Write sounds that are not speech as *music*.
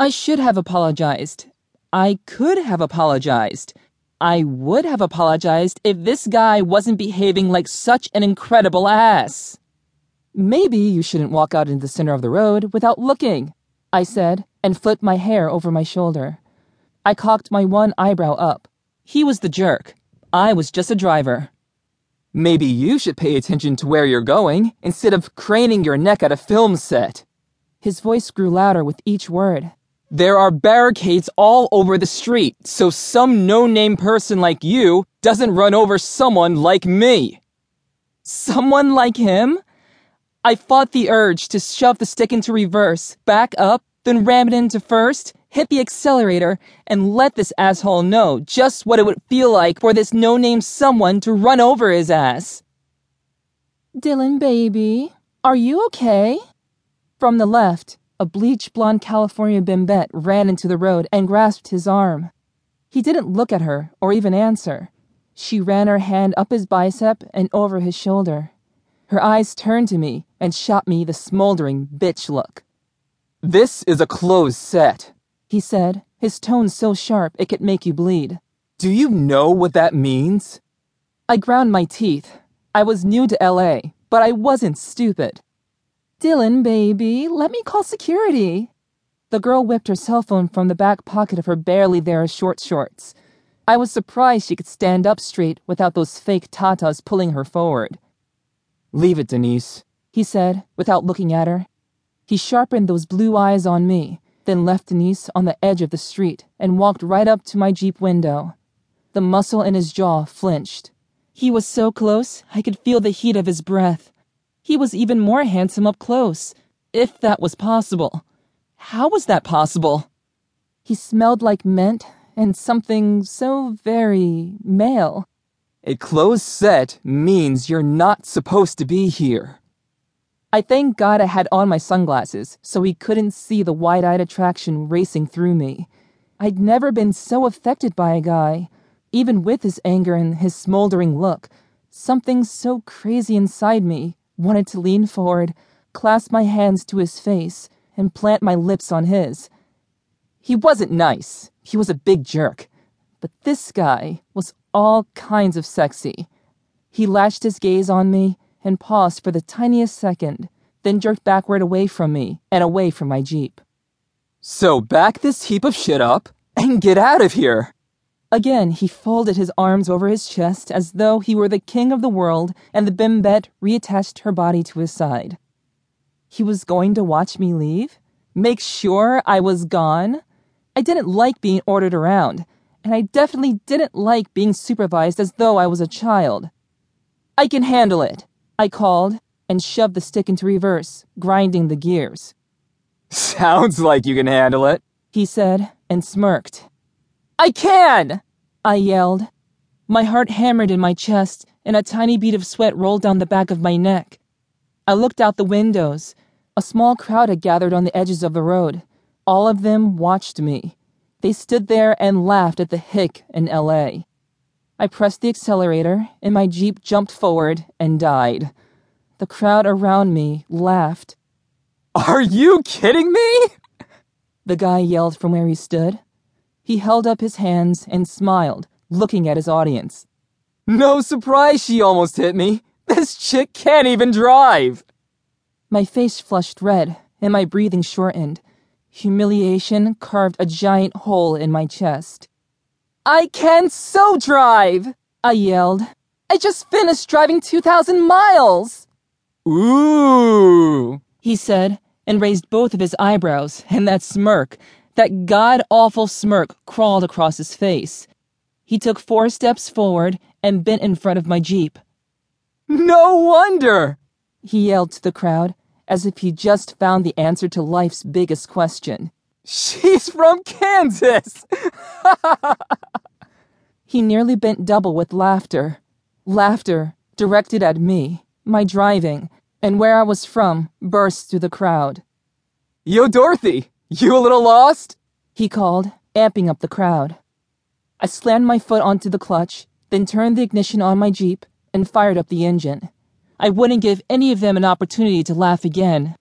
I should have apologized. I could have apologized. I would have apologized if this guy wasn't behaving like such an incredible ass. Maybe you shouldn't walk out into the center of the road without looking, I said, and flipped my hair over my shoulder. I cocked my one eyebrow up. He was the jerk. I was just a driver. Maybe you should pay attention to where you're going instead of craning your neck at a film set. His voice grew louder with each word. There are barricades all over the street, so some no-name person like you doesn't run over someone like me. Someone like him? I fought the urge to shove the stick into reverse, back up, then ram it into first, hit the accelerator, and let this asshole know just what it would feel like for this no-name someone to run over his ass. Dillon, baby, are you okay? From the left, a bleach blonde California bimbette ran into the road and grasped his arm. He didn't look at her or even answer. She ran her hand up his bicep and over his shoulder. Her eyes turned to me and shot me the smoldering bitch look. This is a closed set, he said, his tone so sharp it could make you bleed. Do you know what that means? I ground my teeth. I was new to LA, but I wasn't stupid. Dillon, baby, let me call security. The girl whipped her cell phone from the back pocket of her barely there short shorts. I was surprised she could stand up straight without those fake tatas pulling her forward. Leave it, Denise, he said, without looking at her. He sharpened those blue eyes on me, then left Denise on the edge of the street and walked right up to my Jeep window. The muscle in his jaw flinched. He was so close, I could feel the heat of his breath. He was even more handsome up close, if that was possible. How was that possible? He smelled like mint and something so very male. A closed set means you're not supposed to be here. I thank God I had on my sunglasses so he couldn't see the wide eyed attraction racing through me. I'd never been so affected by a guy, even with his anger and his smoldering look. Something so crazy inside me wanted to lean forward, clasp my hands to his face, and plant my lips on his. He wasn't nice. He was a big jerk. But this guy was all kinds of sexy. He lashed his gaze on me and paused for the tiniest second, then jerked backward away from me and away from my Jeep. So back this heap of shit up and get out of here. Again, he folded his arms over his chest as though he were the king of the world, and the bimbette reattached her body to his side. He was going to watch me leave? Make sure I was gone? I didn't like being ordered around, and I definitely didn't like being supervised as though I was a child. I can handle it, I called, and shoved the stick into reverse, grinding the gears. *laughs* Sounds like you can handle it, he said, and smirked. I can! I yelled. My heart hammered in my chest, and a tiny bead of sweat rolled down the back of my neck. I looked out the windows. A small crowd had gathered on the edges of the road. All of them watched me. They stood there and laughed at the hick in LA. I pressed the accelerator, and my Jeep jumped forward and died. The crowd around me laughed. Are you kidding me? *laughs* The guy yelled from where he stood. He held up his hands and smiled, looking at his audience. No surprise she almost hit me. This chick can't even drive. My face flushed red and my breathing shortened. Humiliation carved a giant hole in my chest. I can so drive! I yelled. I just finished driving 2,000 miles! Ooh, he said, and raised both of his eyebrows, and that smirk, that god awful smirk crawled across his face. He took four steps forward and bent in front of my Jeep. No wonder! He yelled to the crowd, as if he just found the answer to life's biggest question. She's from Kansas! *laughs* he nearly bent double with laughter. Laughter directed at me, my driving, and where I was from burst through the crowd. Yo, Dorothy! You a little lost? He called, amping up the crowd. I slammed my foot onto the clutch, then turned the ignition on my Jeep and fired up the engine. I wouldn't give any of them an opportunity to laugh again,